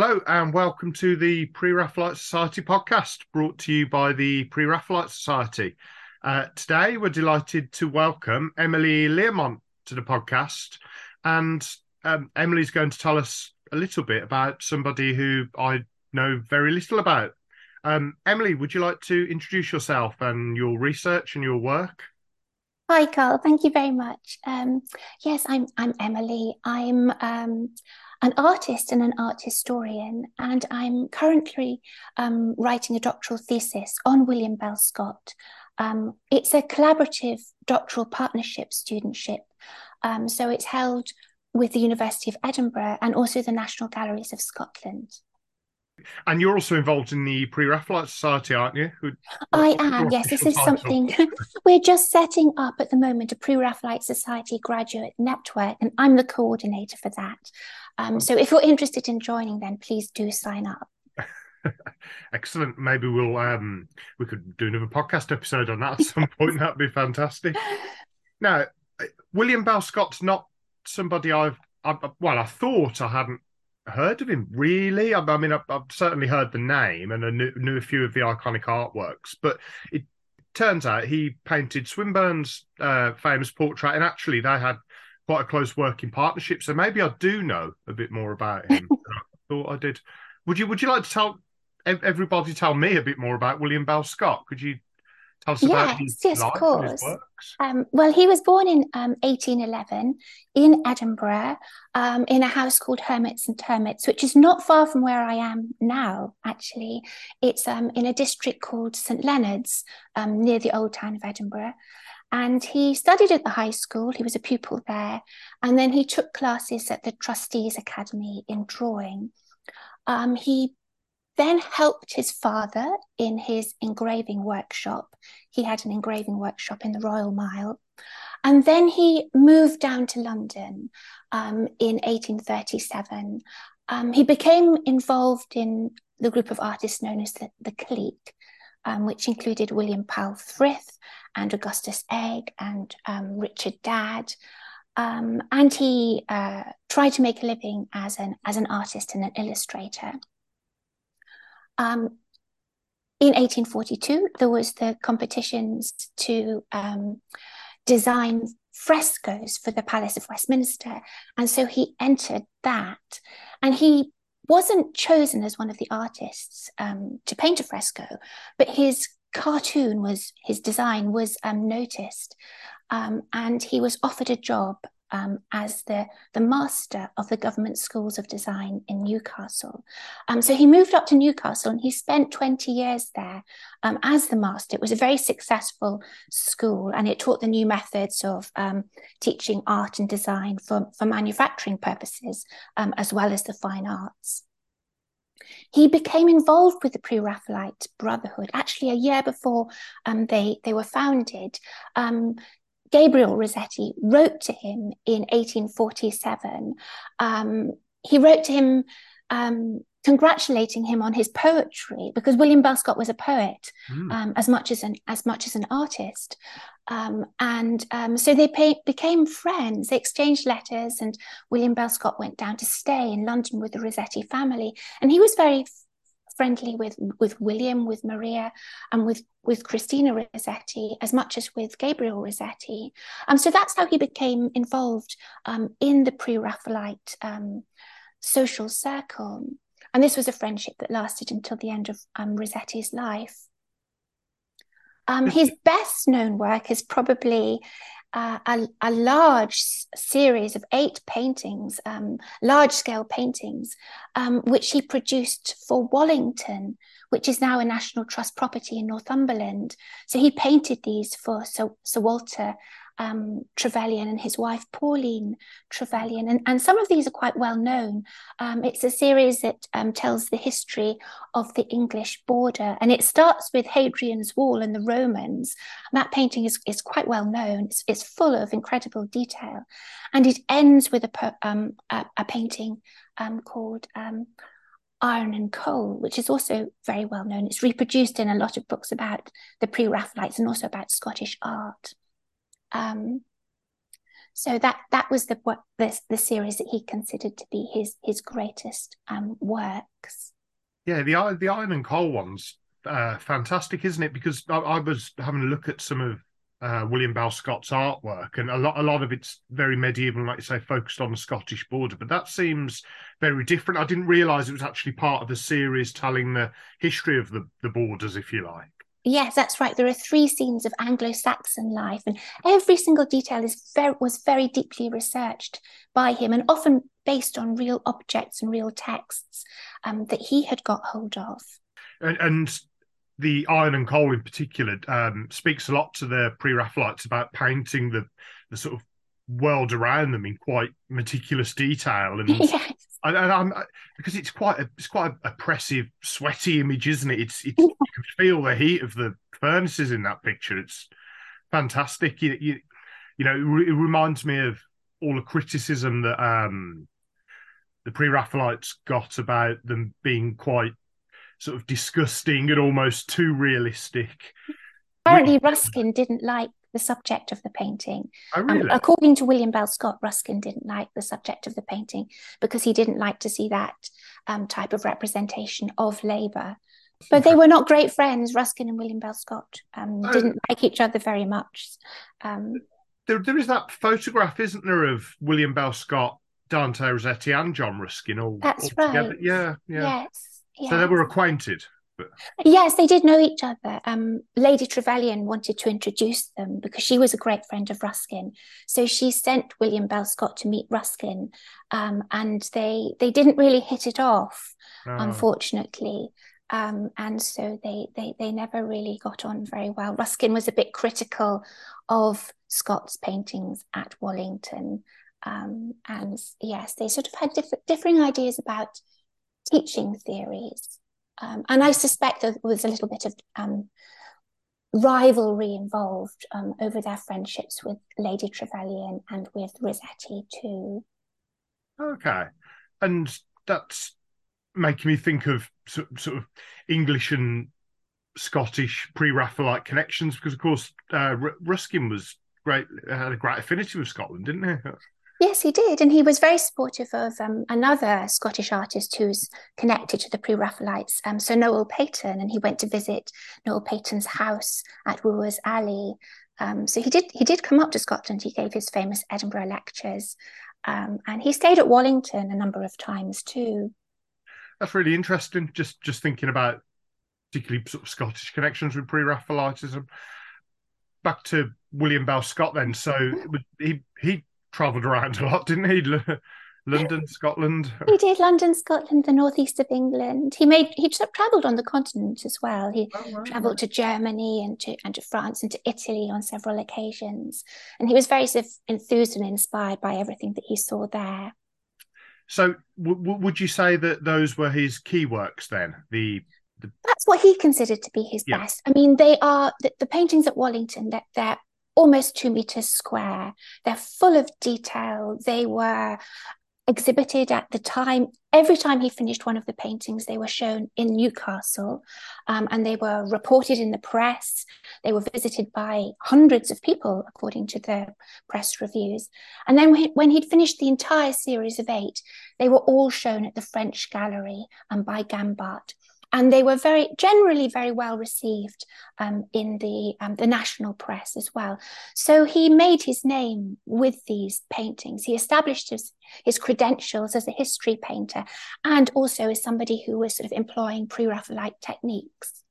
Hello and welcome to the Pre Raphaelite Society podcast brought to you by the Pre Raphaelite Society. Uh, today, we're delighted to welcome Emily Learmont to the podcast. And um, Emily's going to tell us a little bit about somebody who I know very little about. Um, Emily, would you like to introduce yourself and your research and your work? Hi, Carl. Thank you very much. Um, yes, I'm I'm Emily. I'm um, an artist and an art historian, and I'm currently um, writing a doctoral thesis on William Bell Scott. Um, it's a collaborative doctoral partnership studentship, um, so it's held with the University of Edinburgh and also the National Galleries of Scotland. And you're also involved in the Pre-Raphaelite Society, aren't you? Who, I am. Yes, this is title? something we're just setting up at the moment a Pre-Raphaelite Society graduate network, and I'm the coordinator for that. Um, so if you're interested in joining, then please do sign up. Excellent. Maybe we'll um we could do another podcast episode on that at some point. That'd be fantastic. Now, William Bell Scott's not somebody I've I, well, I thought I hadn't heard of him really. I, I mean, I've, I've, certainly heard the name and I knew, knew, a few of the iconic artworks, but it turns out he painted Swinburne's uh, famous portrait, and actually they had quite a close working partnership. So maybe I do know a bit more about him than I thought I did. Would you Would you like to tell everybody tell me a bit more about William Bell Scott? Could you Tell us yes, about his yes, life of course. Um, well, he was born in um, 1811 in Edinburgh um, in a house called Hermits and Termits, which is not far from where I am now, actually. It's um, in a district called St Leonard's um, near the old town of Edinburgh. And he studied at the high school, he was a pupil there, and then he took classes at the Trustees Academy in drawing. Um, he then helped his father in his engraving workshop. He had an engraving workshop in the Royal Mile. And then he moved down to London um, in 1837. Um, he became involved in the group of artists known as the, the Clique, um, which included William Powell Frith and Augustus Egg and um, Richard Dadd. Um, and he uh, tried to make a living as an, as an artist and an illustrator. Um, in 1842, there was the competitions to um, design frescoes for the Palace of Westminster. And so he entered that. And he wasn't chosen as one of the artists um, to paint a fresco, but his cartoon was, his design was um, noticed. Um, and he was offered a job um, as the, the master of the government schools of design in Newcastle. Um, so he moved up to Newcastle and he spent 20 years there um, as the master. It was a very successful school and it taught the new methods of um, teaching art and design for, for manufacturing purposes um, as well as the fine arts. He became involved with the Pre-Raphaelite Brotherhood actually a year before um, they they were founded. Um, Gabriel Rossetti wrote to him in 1847. Um, he wrote to him um, congratulating him on his poetry because William Bell Scott was a poet mm. um, as much as an as much as an artist, um, and um, so they pay, became friends. They exchanged letters, and William Bell Scott went down to stay in London with the Rossetti family, and he was very friendly with with William, with Maria, and with with Christina Rossetti as much as with Gabriel Rossetti. Um, so that's how he became involved um, in the pre-Raphaelite um, social circle. And this was a friendship that lasted until the end of um, Rossetti's life. Um, his best known work is probably uh, a, a, large series of eight paintings, um, large scale paintings, um, which he produced for Wallington, which is now a National Trust property in Northumberland. So he painted these for Sir, Sir Walter um, Trevelyan and his wife Pauline Trevelyan. And, and some of these are quite well known. Um, it's a series that um, tells the history of the English border. And it starts with Hadrian's Wall and the Romans. that painting is, is quite well known, it's, it's full of incredible detail. And it ends with a, um, a, a painting um, called. Um, Iron and Coal, which is also very well known. It's reproduced in a lot of books about the pre Raphaelites and also about Scottish art. Um, So that that was the what the, the series that he considered to be his his greatest um, works. Yeah, the the iron and coal ones, uh, fantastic, isn't it? Because I, I was having a look at some of uh, William Bell Scott's artwork, and a lot a lot of it's very medieval, like you say, focused on the Scottish border. But that seems very different. I didn't realise it was actually part of the series telling the history of the the borders, if you like. Yes, that's right. There are three scenes of Anglo-Saxon life, and every single detail is very was very deeply researched by him, and often based on real objects and real texts um, that he had got hold of. And, and the iron and coal in particular um, speaks a lot to the pre-Raphaelites about painting the the sort of world around them in quite meticulous detail and, yes. And, and I'm, because it's quite a, it's quite a oppressive sweaty image isn't it? It's, it's you can feel the heat of the furnaces in that picture. It's fantastic. You, you, you know it reminds me of all the criticism that um the pre-Raphaelites got about them being quite sort of disgusting and almost too realistic. Apparently, Ruskin didn't like the subject of the painting. Oh, really? Um, according to William Bell Scott, Ruskin didn't like the subject of the painting because he didn't like to see that um, type of representation of labour. But they were not great friends. Ruskin and William Bell Scott um, oh. didn't like each other very much. Um, there, there is that photograph, isn't there, of William Bell Scott, Dante Rossetti, and John Ruskin all, That's all right. together? Yeah, yeah. Yes. Yes. So they were acquainted. But... Yes, they did know each other. Um, Lady Trevelyan wanted to introduce them because she was a great friend of Ruskin. So she sent William Bell Scott to meet Ruskin, um, and they they didn't really hit it off, oh. unfortunately. Um, and so they, they they never really got on very well. Ruskin was a bit critical of Scott's paintings at Wallington, um, and yes, they sort of had different differing ideas about teaching theories. Um, and I suspect there was a little bit of um, rivalry involved um, over their friendships with Lady Trevelyan and with Rossetti too. Okay. And that's making me think of sort, sort of English and Scottish pre-Raphaelite connections because, of course, uh, Ruskin was great, had a great affinity with Scotland, didn't he? Yes, he did. And he was very supportive of um, another Scottish artist who's connected to the Pre Raphaelites, um, so Noel Paton. And he went to visit Noel Paton's house at Wooers Alley. Um, so he did he did come up to Scotland. He gave his famous Edinburgh lectures. Um, and he stayed at Wallington a number of times too. That's really interesting. Just just thinking about particularly sort of Scottish connections with pre-Raphaelitism. Back to William Bell Scott then. So he he travelled around a lot, didn't he? London, Scotland. He did London, Scotland, the northeast of England. He made he travelled on the continent as well. He oh, wow. travelled to Germany and to and to France and to Italy on several occasions, and he was very sort of enthused and inspired by everything that he saw there. So, w- would you say that those were his key works then? The, the... that's what he considered to be his yeah. best. I mean, they are the, the paintings at Wallington. That they're, they're almost two meters square. They're full of detail. They were exhibited at the time. Every time he finished one of the paintings, they were shown in Newcastle um, and they were reported in the press. They were visited by hundreds of people, according to the press reviews. And then when he'd finished the entire series of eight, they were all shown at the French Gallery and by Gambart and they were very generally very well received um, in the um, the national press as well. So he made his name with these paintings. He established his his credentials as a history painter and also as somebody who was sort of employing pre-Raphaelite techniques.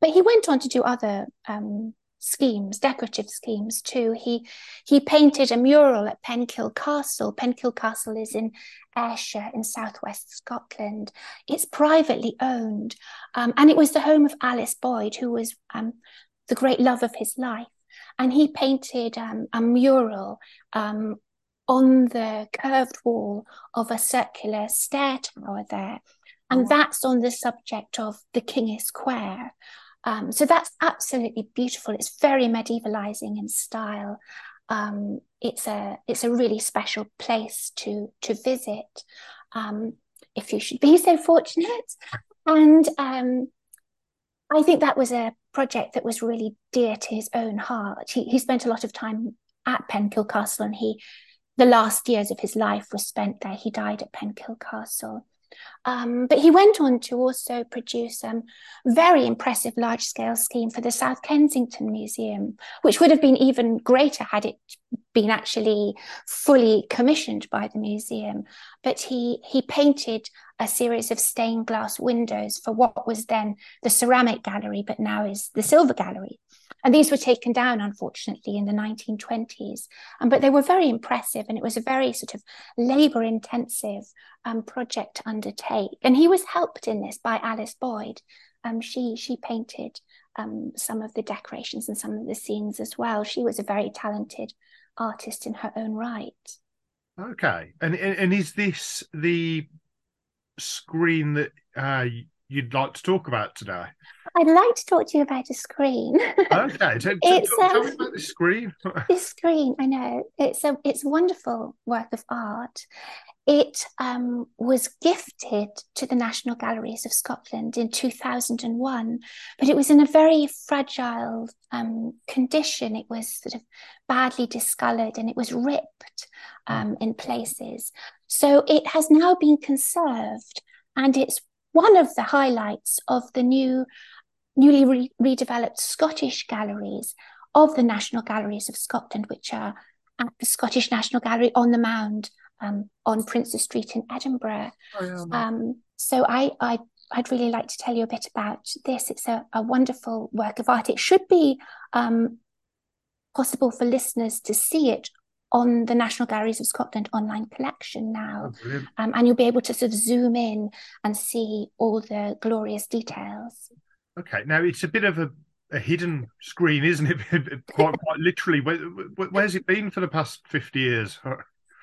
But he went on to do other um, schemes, decorative schemes too. He he painted a mural at Penkill Castle. Penkill Castle is in Ayrshire in southwest Scotland. It's privately owned, um, and it was the home of Alice Boyd, who was um, the great love of his life. And he painted um, a mural um, on the curved wall of a circular stair tower there. And oh. that's on the subject of the King's Quair. Um, so that's absolutely beautiful. It's very medievalizing in style. Um, it's a it's a really special place to to visit um, if you should be so fortunate. And um, I think that was a project that was really dear to his own heart. He, he spent a lot of time at Penkill Castle, and he, the last years of his life were spent there. He died at Penkill Castle. Um, but he went on to also produce a um, very impressive large scale scheme for the South Kensington Museum, which would have been even greater had it been actually fully commissioned by the museum. But he, he painted a series of stained glass windows for what was then the ceramic gallery, but now is the silver gallery. And these were taken down, unfortunately, in the 1920s. Um, but they were very impressive, and it was a very sort of labor intensive um, project to undertake. And he was helped in this by Alice Boyd. Um, she she painted um, some of the decorations and some of the scenes as well. She was a very talented artist in her own right. Okay, and and is this the screen that uh, you'd like to talk about today? I'd like to talk to you about a screen. okay, t- it's, tell um, me about the screen. this screen, I know it's a it's a wonderful work of art. It um, was gifted to the National Galleries of Scotland in 2001, but it was in a very fragile um, condition. It was sort of badly discolored and it was ripped hmm. um, in places. So it has now been conserved and it's one of the highlights of the new, newly re- redeveloped Scottish galleries of the National Galleries of Scotland, which are at the Scottish National Gallery on the Mound um, on Princes Street in Edinburgh. Oh, yeah, um, so I, I, I'd really like to tell you a bit about this. It's a, a wonderful work of art. It should be um, possible for listeners to see it on the National Galleries of Scotland online collection now. Oh, um, and you'll be able to sort of zoom in and see all the glorious details. Okay, now it's a bit of a, a hidden screen, isn't it? quite, quite literally. Where, where's it been for the past 50 years?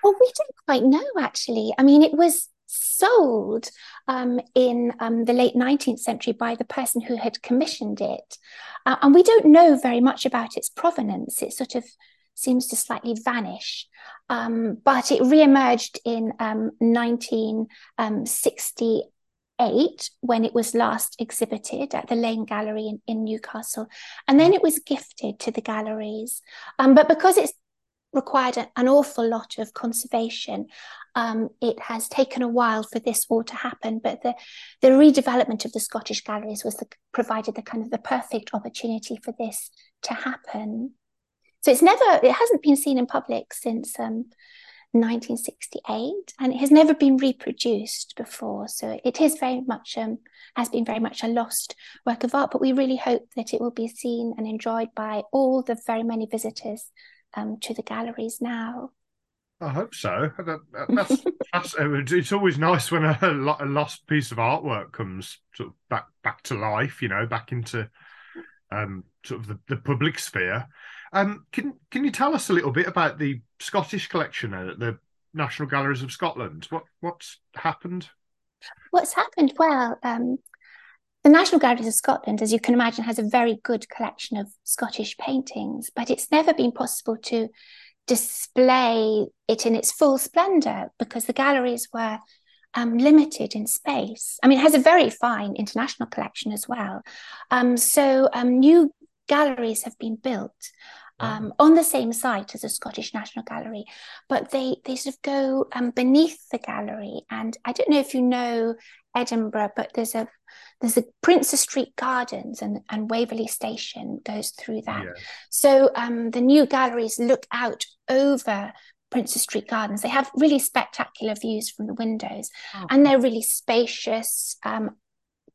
Well, we don't quite know, actually. I mean, it was sold um, in um, the late 19th century by the person who had commissioned it. Uh, and we don't know very much about its provenance. It sort of seems to slightly vanish. Um, but it re-emerged in 1968 um, when it was last exhibited at the Laing Gallery in, in Newcastle. And then it was gifted to the galleries. Um, but because it's required a, an awful lot of conservation, um, it has taken a while for this all to happen. But the, the redevelopment of the Scottish galleries was the, provided the kind of the perfect opportunity for this to happen. So it's never, it hasn't been seen in public since um, 1968 and it has never been reproduced before. So it is very much, um, has been very much a lost work of art, but we really hope that it will be seen and enjoyed by all the very many visitors um, to the galleries now. I hope so. That, that's, that's, it's always nice when a, a, lost piece of artwork comes sort of back back to life. You know, back into um, sort of the, the public sphere. Um, can can you tell us a little bit about the Scottish collection at the National Galleries of Scotland? What what's happened? What's happened? Well, um, the National Galleries of Scotland, as you can imagine, has a very good collection of Scottish paintings, but it's never been possible to display it in its full splendour because the galleries were um, limited in space. I mean, it has a very fine international collection as well. Um, so um, new galleries have been built um, on the same site as the Scottish National Gallery, but they they sort of go um, beneath the gallery. And I don't know if you know Edinburgh, but there's a there's a Princes Street Gardens and, and Waverley Station goes through that. Yeah. So um, the new galleries look out over Princes Street Gardens. They have really spectacular views from the windows, oh. and they're really spacious.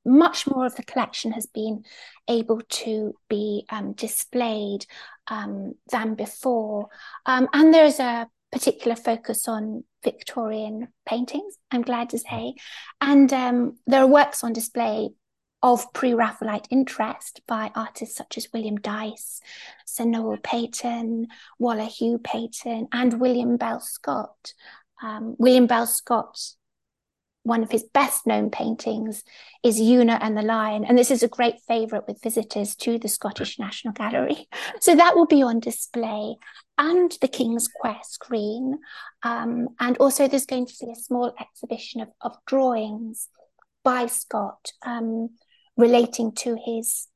Much more of the collection has been able to be um, displayed um, than before. Um, and there's a particular focus on Victorian paintings, I'm glad to say. And um, there are works on display of pre Raphaelite interest by artists such as William Dyce, Sir Noel Paton, Waller Hugh Paton, and William Bell Scott. Um, William Bell Scott one of his best known paintings is Una and the Lion. And this is a great favourite with visitors to the Scottish National Gallery. So that will be on display and the King's Quair screen. Um, and also, there's going to be a small exhibition of, of drawings by Scott um, relating to his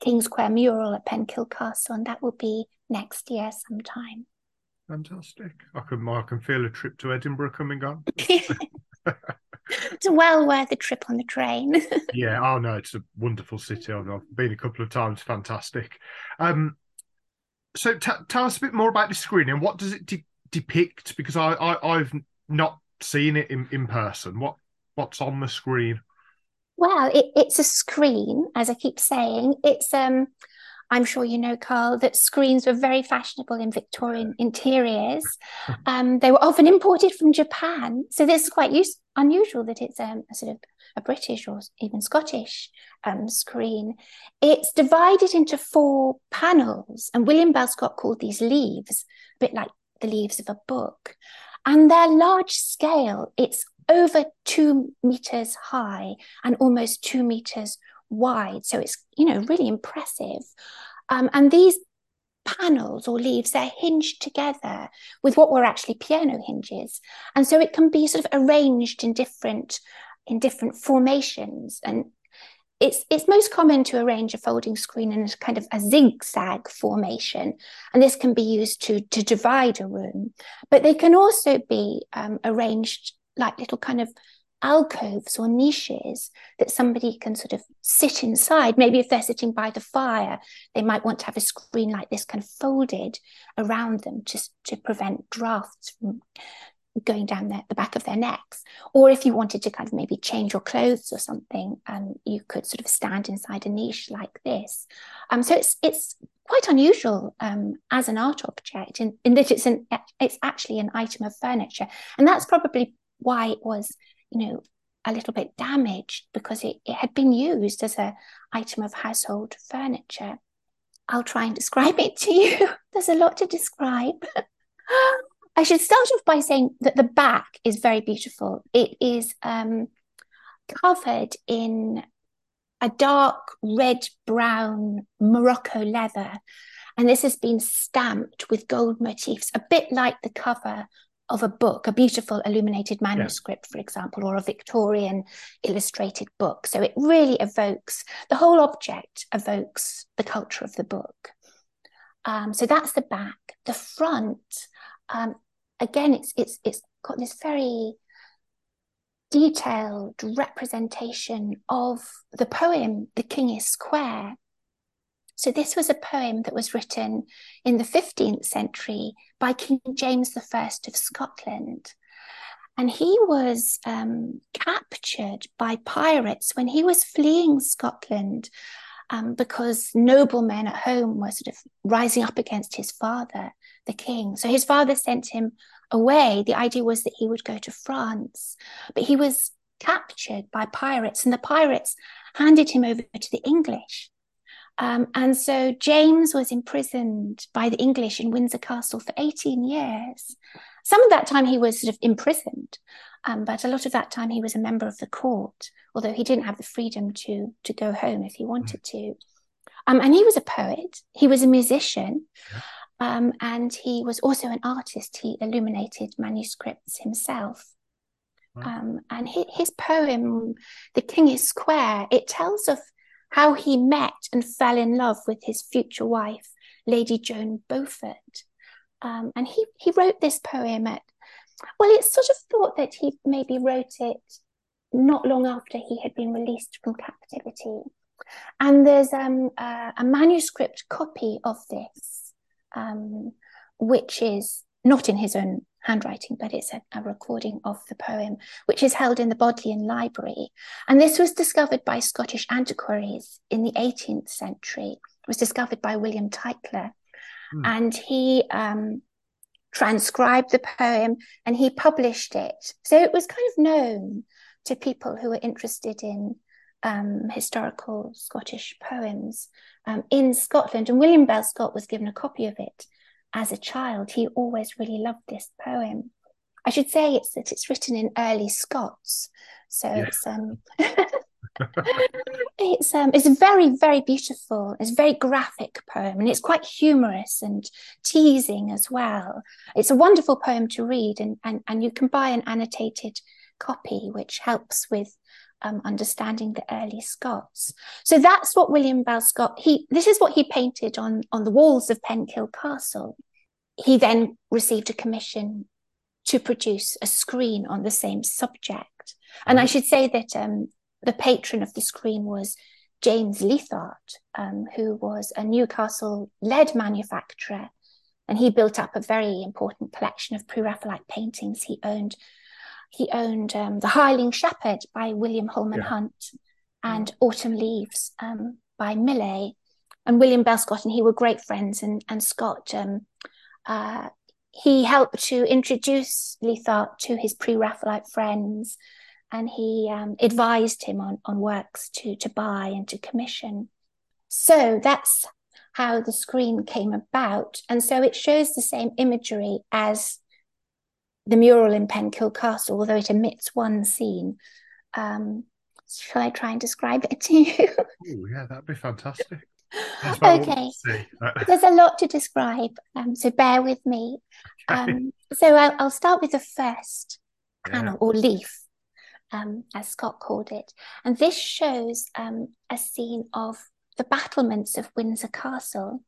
King's Quair mural at Penkill Castle. And that will be next year sometime. Fantastic. I can I can feel a trip to Edinburgh coming on. it's well worth a trip on the train. yeah, oh no, it's a wonderful city. I've, been a couple of times. Fantastic. Um, so t- tell us a bit more about the screen and what does it de- depict? Because I, I have not seen it in, in person. What what's on the screen? Well, it, it's a screen, as I keep saying. It's um I'm sure you know, Carl, that screens were very fashionable in Victorian interiors. Um, they were often imported from Japan. So this is quite use- unusual that it's um, a sort of a British or even Scottish um, screen. It's divided into four panels, and William Bell Scott called these leaves, a bit like the leaves of a book. And they're large scale. It's over two meters high and almost two meters wide. So it's, you know, really impressive. Um, and these panels or leaves, they're hinged together with what were actually piano hinges. And so it can be sort of arranged in different in different formations. And it's it's most common to arrange a folding screen in a kind of a zigzag formation. And this can be used to, to divide a room. But they can also be um, arranged like little kind of alcoves or niches that somebody can sort of sit inside. Maybe if they're sitting by the fire, they might want to have a screen like this kind of folded around them just to prevent drafts from going down the, the back of their necks. Or if you wanted to kind of maybe change your clothes or something, um, you could sort of stand inside a niche like this. Um, so it's it's quite unusual um, as an art object in, in that it's an it's actually an item of furniture. And that's probably why it was you know, a little bit damaged because it, it had been used as a item of household furniture. I'll try and describe it to you. There's a lot to describe. I should start off by saying that the back is very beautiful. It is um, covered in a dark red brown Morocco leather. And this has been stamped with gold motifs, a bit like the cover of a book, a beautiful illuminated manuscript, yeah. for example, or a Victorian illustrated book. So it really evokes the whole object evokes the culture of the book. Um, so that's the back. The front, um, again, it's it's it's got this very detailed representation of the poem "The Kingis Quair," So, this was a poem that was written in the 15th century by King James I of Scotland. And he was um, captured by pirates when he was fleeing Scotland um, because noblemen at home were sort of rising up against his father, the king. So his father sent him away. The idea was that he would go to France, but he was captured by pirates, and the pirates handed him over to the English. Um, and so James was imprisoned by the English in Windsor Castle for 18 years. Some of that time he was sort of imprisoned, um, but a lot of that time he was a member of the court, although he didn't have the freedom to, to go home if he wanted to. Um, and he was a poet, he was a musician, um, and he was also an artist. He illuminated manuscripts himself. Um, and his, his poem, The Kingis Quair, it tells of how he met and fell in love with his future wife, Lady Joan Beaufort. Um, and he, he wrote this poem at, well, it's sort of thought that he maybe wrote it not long after he had been released from captivity. And there's um, uh, a manuscript copy of this, um, which is not in his own handwriting, but it's a, a, recording of the poem, which is held in the Bodleian Library. And this was discovered by Scottish antiquaries in the 18th century. It was discovered by William Tytler. Hmm. And he um, transcribed the poem and he published it. So it was kind of known to people who were interested in um, historical Scottish poems um, in Scotland. And William Bell Scott was given a copy of it as a child, he always really loved this poem. I should say it's that it's written in early Scots, so yeah. it's um, it's um, it's a very very beautiful. It's a very graphic poem, and it's quite humorous and teasing as well. It's a wonderful poem to read, and and and you can buy an annotated copy, which helps with um, understanding the early Scots. So that's what William Bell Scott he this is what he painted on on the walls of Penkill Castle. he then received a commission to produce a screen on the same subject. And I should say that um, the patron of the screen was James Leathart, um, who was a Newcastle lead manufacturer. And he built up a very important collection of pre-Raphaelite paintings. He owned he owned um, The Hireling Shepherd by William Holman yeah. Hunt and Autumn Leaves um, by Millais. And William Bell Scott and he were great friends. And, and Scott, um, uh, he helped to introduce Leathart to his pre Raphaelite friends and he um, advised him on, on works to, to buy and to commission. So that's how the screen came about. And so it shows the same imagery as the mural in Penkill Castle, although it omits one scene. Um, shall I try and describe it to you? oh, yeah, that'd be fantastic. okay. There's a lot to describe, um, so bear with me. Okay. Um, so I'll, I'll, start with the first panel yeah. or leaf, um, as Scott called it. And this shows um, a scene of the battlements of Windsor Castle.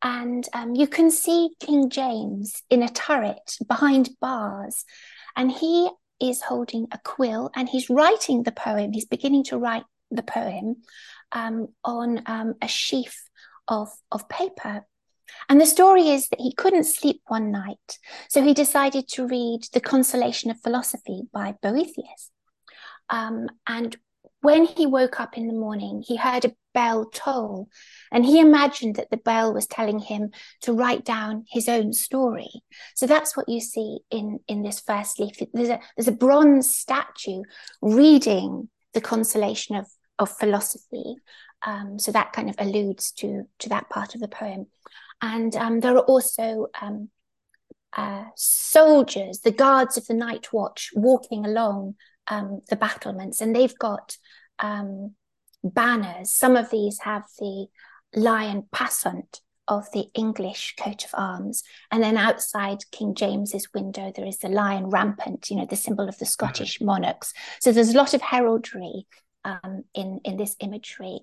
And um, you can see King James in a turret behind bars, and he is holding a quill and he's writing the poem. He's beginning to write the poem um, on um, a sheaf of, of paper. And the story is that he couldn't sleep one night, so he decided to read The Consolation of Philosophy by Boethius. Um, and when he woke up in the morning, he heard a bell toll, and he imagined that the bell was telling him to write down his own story. So that's what you see in, in this first leaf. There's a, there's a bronze statue reading the consolation of, of philosophy. Um, so that kind of alludes to, to that part of the poem. And um, there are also um, uh, soldiers, the guards of the night watch, walking along um, the battlements, and they've got um, banners. Some of these have the lion passant of the English coat of arms, and then outside King James's window there is the lion rampant, you know, the symbol of the Scottish mm-hmm. monarchs. So there's a lot of heraldry um, in in this imagery.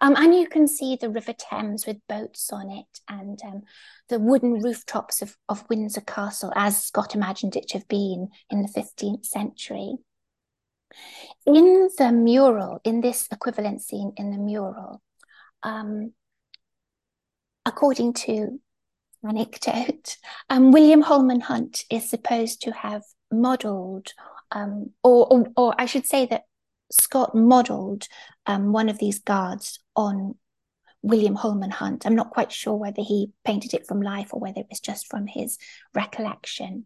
Um, and you can see the River Thames with boats on it and um, the wooden rooftops of, of Windsor Castle, as Scott imagined it to have been in the 15th century. In the mural, in this equivalent scene in the mural, um, according to anecdote, um, William Holman Hunt is supposed to have modelled, um, or, or, or, I should say that Scott modelled um, one of these guards on William Holman Hunt. I'm not quite sure whether he painted it from life or whether it was just from his recollection.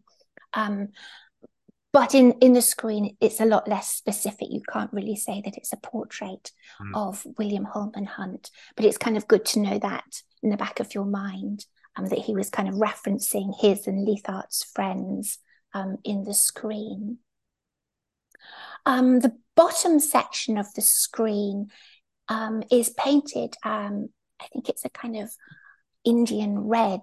But in in the screen it's a lot less specific. You can't really say that it's a portrait mm. of william holman hunt but it's kind of good to know that in the back of your mind um, that he was kind of referencing his and leathart's friends um, in the screen. Um, the bottom section of the screen um, is painted um, i think it's a kind of indian red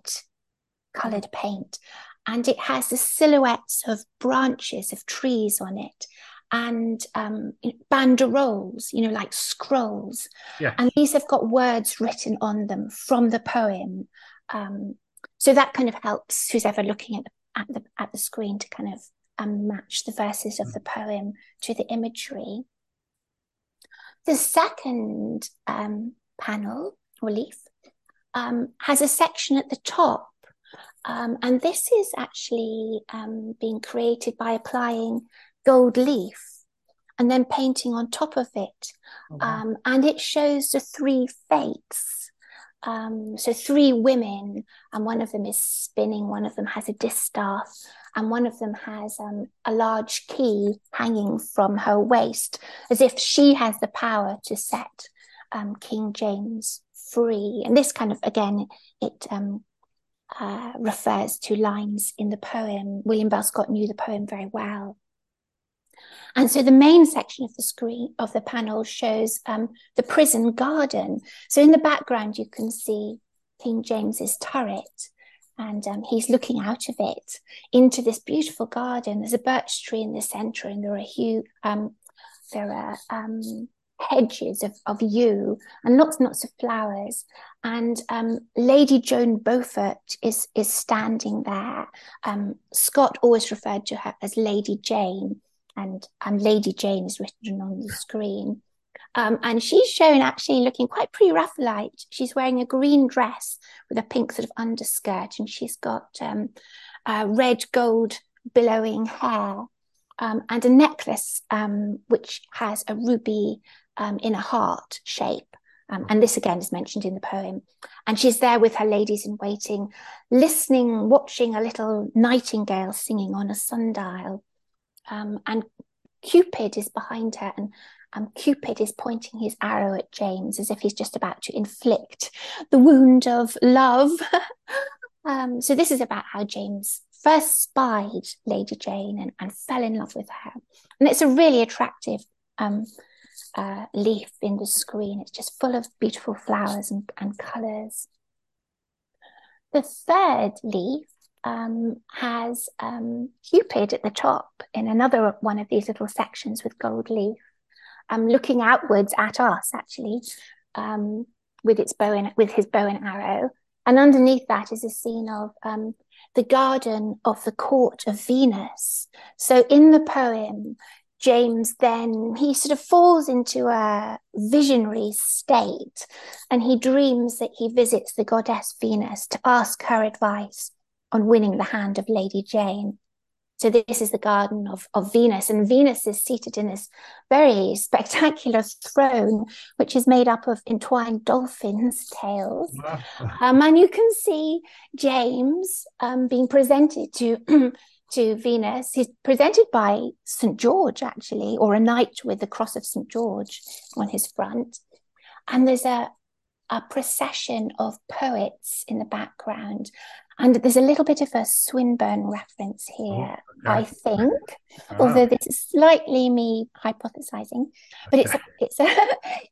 colored paint and it has the silhouettes of branches of trees on it and um, banderoles, you know, like scrolls. Yes. And these have got words written on them from the poem. Um, so that kind of helps who's ever looking at the, at the, at the screen to kind of um, match the verses of the poem to the imagery. The second um, panel or leaf um, has a section at the top um, and this is actually um, being created by applying gold leaf and then painting on top of it. Oh, wow. um, and it shows the three fates. Um, so, three women, and one of them is spinning, one of them has a distaff, and one of them has um, a large key hanging from her waist, as if she has the power to set um, King James free. And this kind of, again, it um, uh, refers to lines in the poem. William Bell Scott knew the poem very well. And so the main section of the screen of the panel shows um, the prison garden. So in the background, you can see King James's turret, and um, he's looking out of it into this beautiful garden. There's a birch tree in the centre, and there are huge, um, there are um, hedges of, of yew and lots and lots of flowers. And um, Lady Joan Beaufort is, is standing there. Um, Scott always referred to her as Lady Jane, and, and Lady Jane is written on the screen. Um, and she's shown actually looking quite pre Raphaelite. She's wearing a green dress with a pink sort of underskirt, and she's got uh, red gold billowing hair um, and a necklace um, which has a ruby um, in a heart shape. Um, and this again is mentioned in the poem. And she's there with her ladies in waiting, listening, watching a little nightingale singing on a sundial. Um, and Cupid is behind her, and um, Cupid is pointing his arrow at James as if he's just about to inflict the wound of love. um, so, this is about how James first spied Lady Jane and, and fell in love with her. And it's a really attractive um, uh, leaf in the screen. It's just full of beautiful flowers and, and colours. The third leaf um, has um, Cupid at the top in another one of these little sections with gold leaf, um, looking outwards at us actually, um, with its bow and with his bow and arrow. And underneath that is a scene of um, the garden of the court of Venus. So in the poem, James then he sort of falls into a visionary state and he dreams that he visits the goddess Venus to ask her advice on winning the hand of Lady Jane. So this is the garden of, of Venus, and Venus is seated in this very spectacular throne, which is made up of entwined dolphins' tails. um, and you can see James um, being presented to to Venus. He's presented by St George, actually, or a knight with the cross of St George on his front. And there's a a procession of poets in the background and there's a little bit of a Swinburne reference oh, here, oh, okay. I think, oh. although this is slightly me hypothesizing. But okay. it's a, it's a,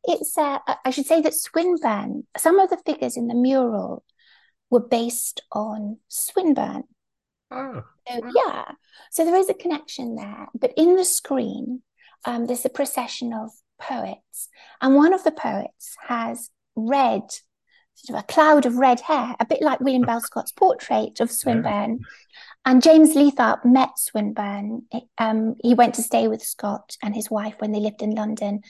it's a, I should say that Swinburne, some of the figures in the mural were based on Swinburne. Oh. So, yeah. So there is a connection there. But in the screen, um, there's a procession of poets. And one of the poets has red sort of a cloud of red hair, a bit like William Bell Scott's portrait of Swinburne. Yeah. And James Leathart met Swinburne. Um, he went to stay with Scott and his wife when they lived in London.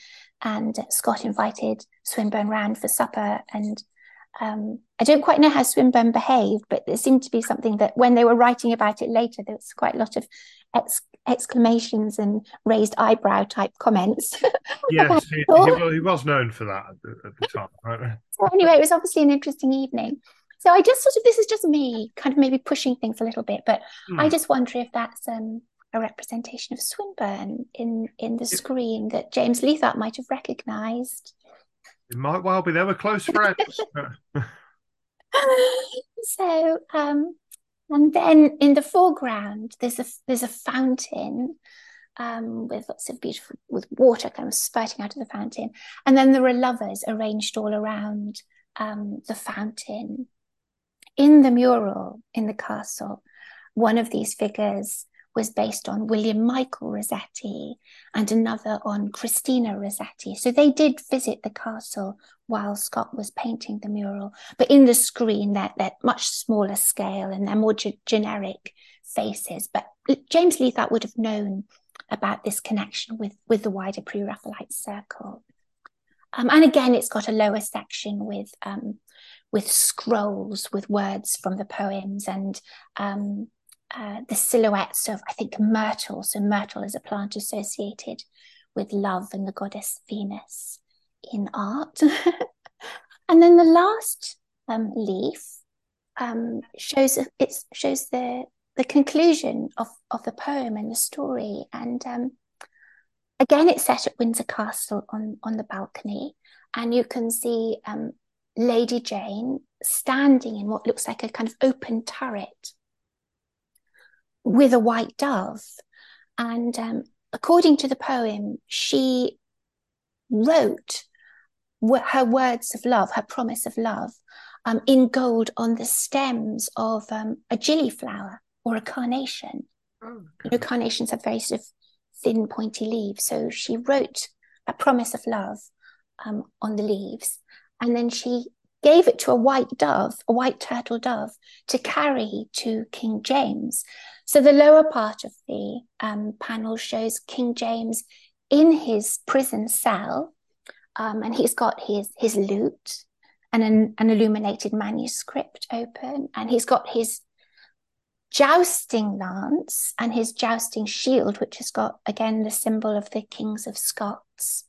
And Scott invited Swinburne round for supper. And um, I don't quite know how Swinburne behaved, but it seemed to be something that when they were writing about it later, there was quite a lot of ex- exclamations and raised eyebrow type comments. yes, he, he, he, was known for that at the, at the time. Right? So anyway, it was obviously an interesting evening. So I just sort of this is just me kind of maybe pushing things a little bit, but hmm. I just wonder if that's um, a representation of Swinburne in in the screen that James Leathart might have recognised. It might well be. They were close friends. so um, and then in the foreground, there's a there's a fountain um, with lots of beautiful with water kind of spurting out of the fountain, and then there are lovers arranged all around um, the fountain. In the mural in the castle, one of these figures was based on William Michael Rossetti and another on Christina Rossetti. So they did visit the castle while Scott was painting the mural, but in the screen they're, they're much smaller scale and they're more ge- generic faces. But James Leathart would have known about this connection with, with the wider pre-Raphaelite circle. Um, and again, it's got a lower section with um, with scrolls with words from the poems and um, uh, the silhouettes of, I think, myrtle. So, myrtle is a plant associated with love and the goddess Venus in art. and then the last um, leaf um, shows it shows the the conclusion of of the poem and the story. And um, again, it's set at Windsor Castle on on the balcony, and you can see um, Lady Jane standing in what looks like a kind of open turret with a white dove. And um, according to the poem, she wrote her words of love, her promise of love, um, in gold on the stems of um, a gillyflower or a carnation. Oh. You know, carnations have very sort of thin, pointy leaves. So she wrote a promise of love um, on the leaves. And then she gave it to a white dove, a white turtle dove, to carry to King James. So the lower part of the um, panel shows King James in his prison cell, um, and he's got his his lute and an, an illuminated manuscript open, and he's got his jousting lance and his jousting shield, which has got again the symbol of the kings of Scots.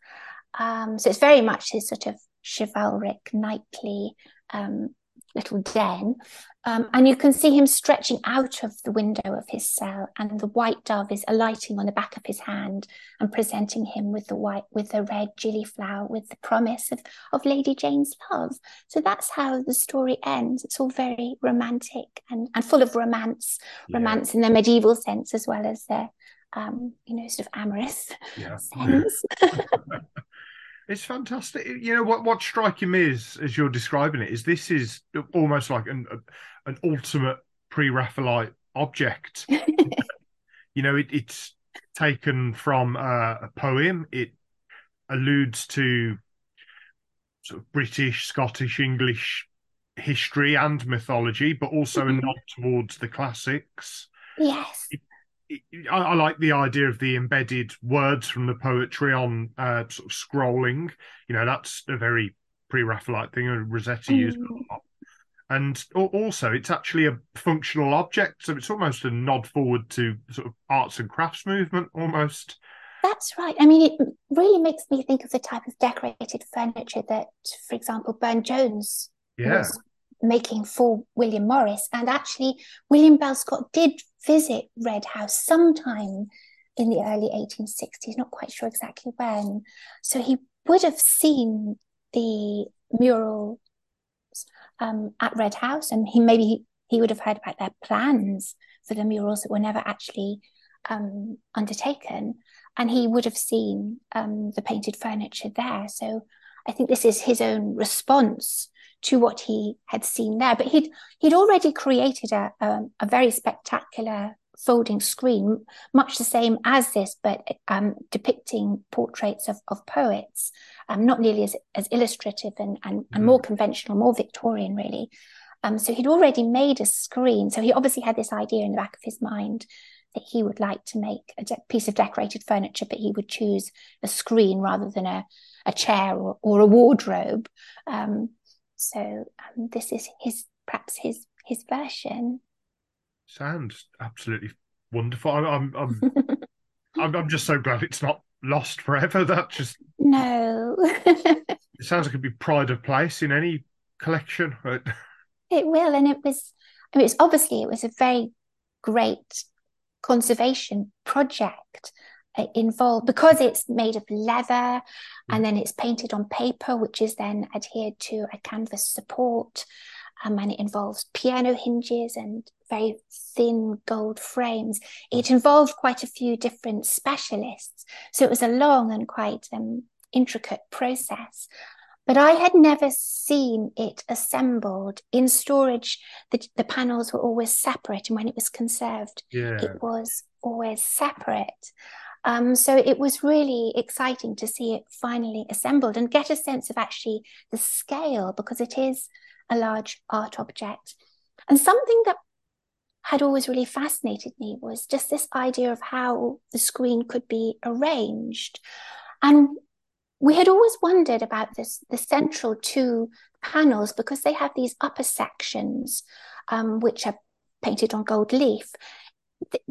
Um, so it's very much his sort of chivalric, knightly um, little den. Um, and you can see him stretching out of the window of his cell, and the white dove is alighting on the back of his hand and presenting him with the white, with the red gillyflower, with the promise of, of Lady Jane's love. So that's how the story ends. It's all very romantic and, and full of romance, yeah. romance in the medieval sense as well as the, um, you know, sort of amorous yeah. sense. It's fantastic. You know what? What's striking me is, as you're describing it, is this is almost like an an ultimate pre-Raphaelite object. you know, it, it's taken from uh, a poem. It alludes to sort of British, Scottish, English history and mythology, but also mm-hmm. a nod towards the classics. Yes. It, I, I, like the idea of the embedded words from the poetry on uh, sort of scrolling. You know, that's a very pre-Raphaelite thing. Rossetti mm. used a lot. And also, it's actually a functional object, so it's almost a nod forward to sort of arts and crafts movement, almost. That's right. I mean, it really makes me think of the type of decorated furniture that, for example, Burne Jones yeah. was making for William Morris. And actually, William Bell Scott did visit Red House sometime in the early 1860s, not quite sure exactly when. So he would have seen the mural um, at Red House, and he maybe he, would have heard about their plans for the murals that were never actually um, undertaken, and he would have seen um, the painted furniture there. So I think this is his own response to what he had seen there. But he'd he'd already created a, a, a very spectacular folding screen, much the same as this, but um, depicting portraits of, of poets, um, not nearly as, as illustrative and, and, mm. and more mm-hmm. conventional, more Victorian, really. Um, so he'd already made a screen. So he obviously had this idea in the back of his mind that he would like to make a de- piece of decorated furniture, but he would choose a screen rather than a, a chair or, or a wardrobe. Um, so um, this is his perhaps his his version. Sounds absolutely wonderful. I'm I'm I'm, I'm, I'm just so glad it's not lost forever. That just no. it sounds like it'd be pride of place in any collection. It will, and it was. I mean, it's obviously it was a very great conservation project involved because it's made of leather mm. and then it's painted on paper, which is then adhered to a canvas support. Um, and it involves piano hinges and very thin gold frames. It involved quite a few different specialists. So it was a long and quite um, intricate process. But I had never seen it assembled in storage. The, the panels were always separate, and when it was conserved, yeah. it was always separate. Um, so it was really exciting to see it finally assembled and get a sense of actually the scale because it is a large art object. And something that had always really fascinated me was just this idea of how the screen could be arranged. And we had always wondered about this the central two panels because they have these upper sections um, which are painted on gold leaf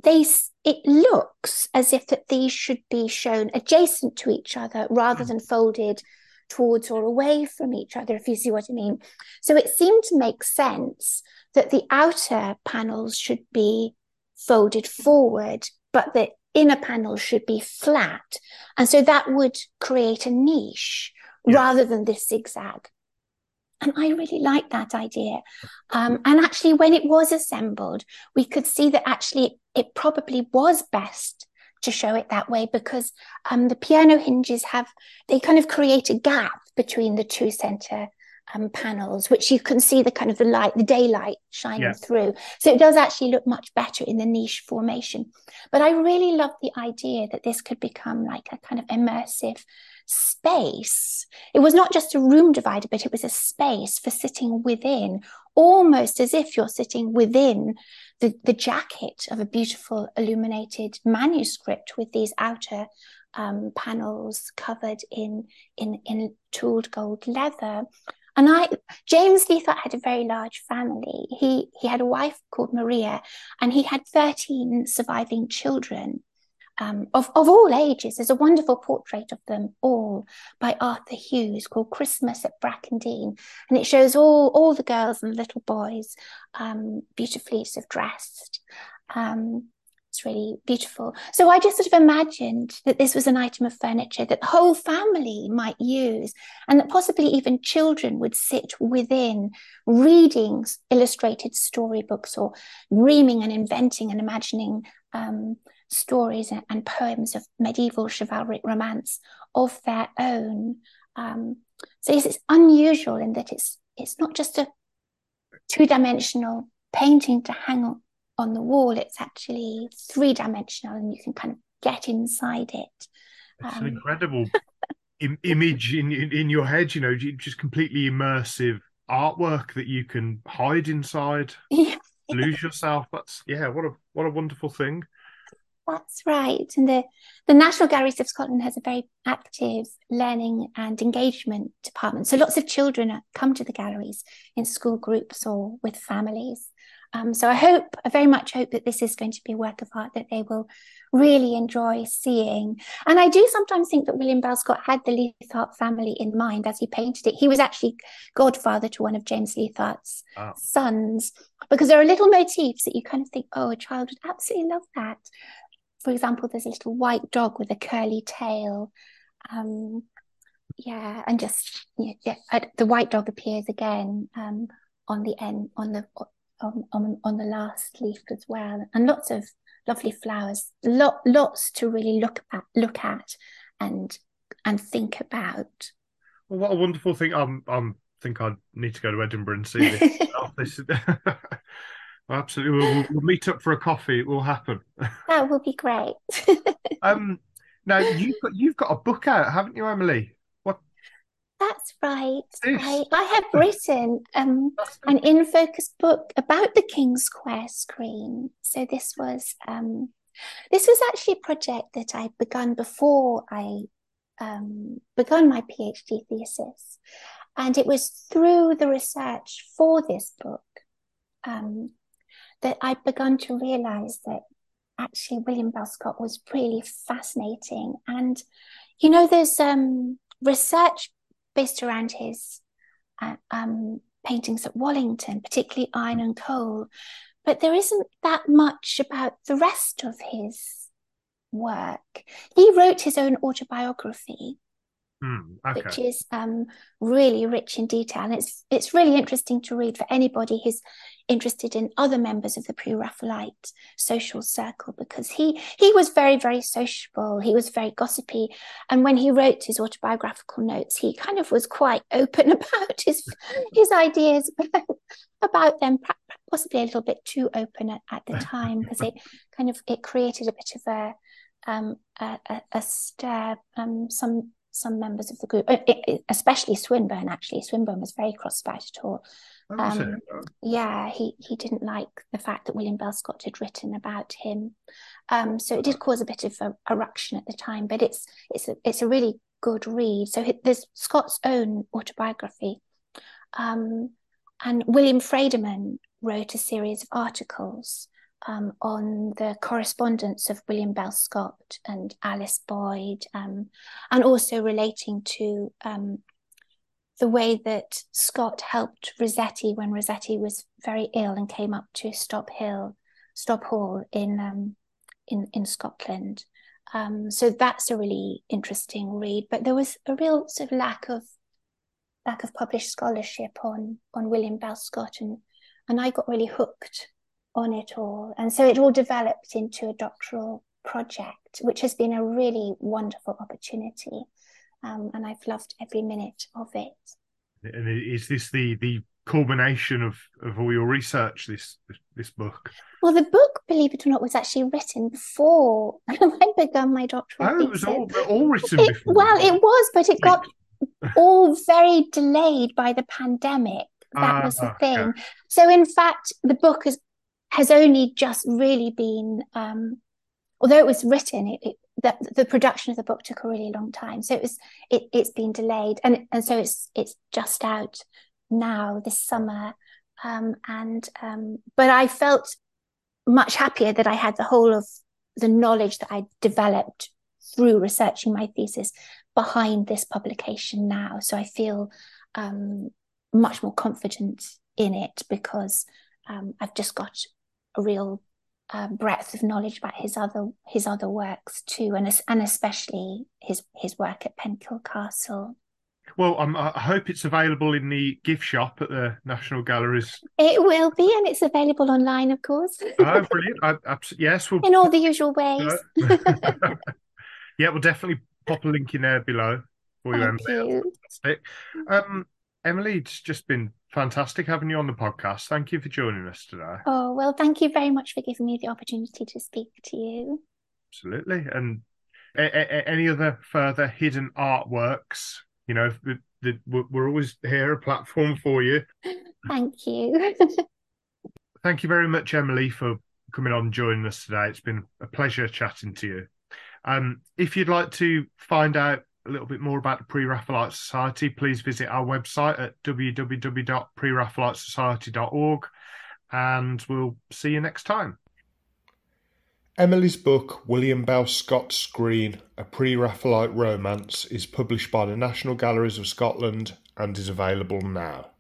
they it looks as if that these should be shown adjacent to each other rather than folded towards or away from each other if you see what i mean. So it seemed to make sense that the outer panels should be folded forward but the inner panels should be flat. And so that would create a niche rather than this zigzag and I really liked that idea. Um, and actually, when it was assembled, we could see that actually it probably was best to show it that way because um, the piano hinges have, they kind of create a gap between the two center um, panels, which you can see the kind of the light, the daylight shining Yeah. through. So it does actually look much better in the niche formation. But I really love the idea that this could become like a kind of immersive space. It was not just a room divider, but it was a space for sitting within, almost as if you're sitting within the, the jacket of a beautiful illuminated manuscript with these outer um, panels covered in, in, in tooled gold leather. And I, James Leathart had a very large family. He he had a wife called Maria, and he had thirteen surviving children, um, of of all ages. There's a wonderful portrait of them all by Arthur Hughes called Christmas at Brackendine, and it shows all all the girls and the little boys, um, beautifully sort of dressed. Um, it's really beautiful. So I just sort of imagined that this was an item of furniture that the whole family might use, and that possibly even children would sit within, reading illustrated storybooks or dreaming and inventing and imagining um, stories and, poems of medieval chivalric romance of their own. Um, so it's unusual in that it's it's not just a two-dimensional painting to hang on on the wall, it's actually three dimensional and you can kind of get inside it. It's um, an incredible Im- image in, in, in your head, you know, just completely immersive artwork that you can hide inside, yeah. lose yourself. That's yeah, what a what a wonderful thing. That's right. And the, the National Galleries of Scotland has a very active learning and engagement department. So lots of children come to the galleries in school groups or with families. Um, so I hope, I very much hope that this is going to be a work of art that they will really enjoy seeing. And I do sometimes think that William Bell Scott had the Leathart family in mind as he painted it. He was actually godfather to one of James Leathart's oh. sons, because there are little motifs that you kind of think, oh, a child would absolutely love that. For example, there's a little white dog with a curly tail. Um, yeah, and just yeah, yeah, the white dog appears again um, on the end on the on, on, on the last leaf as well, and lots of lovely flowers. Lot, lots to really look at, look at, and and think about. Well, what a wonderful thing! I'm, I'm think I need to go to Edinburgh and see this. this Absolutely, we'll, we'll, meet up for a coffee. It will happen. That will be great. um, now you've got you've got a book out, haven't you, Emily? That's right. I, I have written um, an in focus book about the King's Quair screen. So this was um, this was actually a project that I begun before I um, begun my PhD thesis, and it was through the research for this book um, that I'd begun to realise that actually William Bell was really fascinating. And you know, there's um, research based around his uh, um, paintings at Wallington, particularly Iron and Coal. But there isn't that much about the rest of his work. He wrote his own autobiography, Mm, okay. which is um, really rich in detail. And it's it's really interesting to read for anybody who's interested in other members of the pre-Raphaelite social circle because he he was very very sociable. He was very gossipy, and when he wrote his autobiographical notes, he kind of was quite open about his his ideas about, about them. Possibly a little bit too open at, at the time because it kind of it created a bit of a um, a, a, a stir. Um, some some members of the group, uh, especially Swinburne. Actually, Swinburne was very cross about it all. Um, yeah, he he didn't like the fact that William Bell Scott had written about him, um, so it did cause a bit of a, a ruction at the time. But it's it's a, it's a really good read. So there's Scott's own autobiography, um, and William Fredeman wrote a series of articles um, on the correspondence of William Bell Scott and Alice Boyd, um, and also relating to um, the way that Scott helped Rossetti when Rossetti was very ill and came up to Stop Hill, Stop Hall in um, in in Scotland. Um, so that's a really interesting read. But there was a real sort of lack of lack of published scholarship on on William Bell Scott, and and I got really hooked on it all. And so it all developed into a doctoral project, which has been a really wonderful opportunity. Um, and I've loved every minute of it. And is this the the culmination of of all your research? This this, book. Well, the book, believe it or not, was actually written before I began my doctoral Oh, it was all all written It- before. well, it was, but it got all very delayed by the pandemic. That was the Ah, okay. thing. So, in fact, the book has has only just really been, um, although it was written, it, it the, the production of the book took a really long time. So it was it it's been delayed, and and so it's it's just out now this summer. Um, and um, but I felt much happier that I had the whole of the knowledge that I developed through researching my thesis behind this publication now. So I feel um, much more confident in it because um, I've just got a real uh, breadth of knowledge about his other his other works too, and and especially his his work at Penkill Castle. Well, um, I hope it's available in the gift shop at the National Galleries. It will be, and it's available online, of course, Oh, brilliant! I, yes, we'll in all the usual ways. yeah, we'll definitely pop a link in there below for you, Thank Emily. you. Fantastic. Um, Emily, it's just been fantastic having you on the podcast. Thank you for joining us today. Oh well, thank you very much for giving me the opportunity to speak to you. Absolutely. And a- a- any other further hidden artworks? You know, the, the, we're we're always here, a platform for you. Thank you. Thank you very much, Emily, for coming on and joining us today. It's been a pleasure chatting to you. Um, if you'd like to find out a little bit more about the Pre-Raphaelite Society, please visit our website at www.preraphaelitesociety.org and we'll see you next time. Emily's book, William Bell Scott's Screen, A Pre Raphaelite Romance, is published by the National Galleries of Scotland and is available now.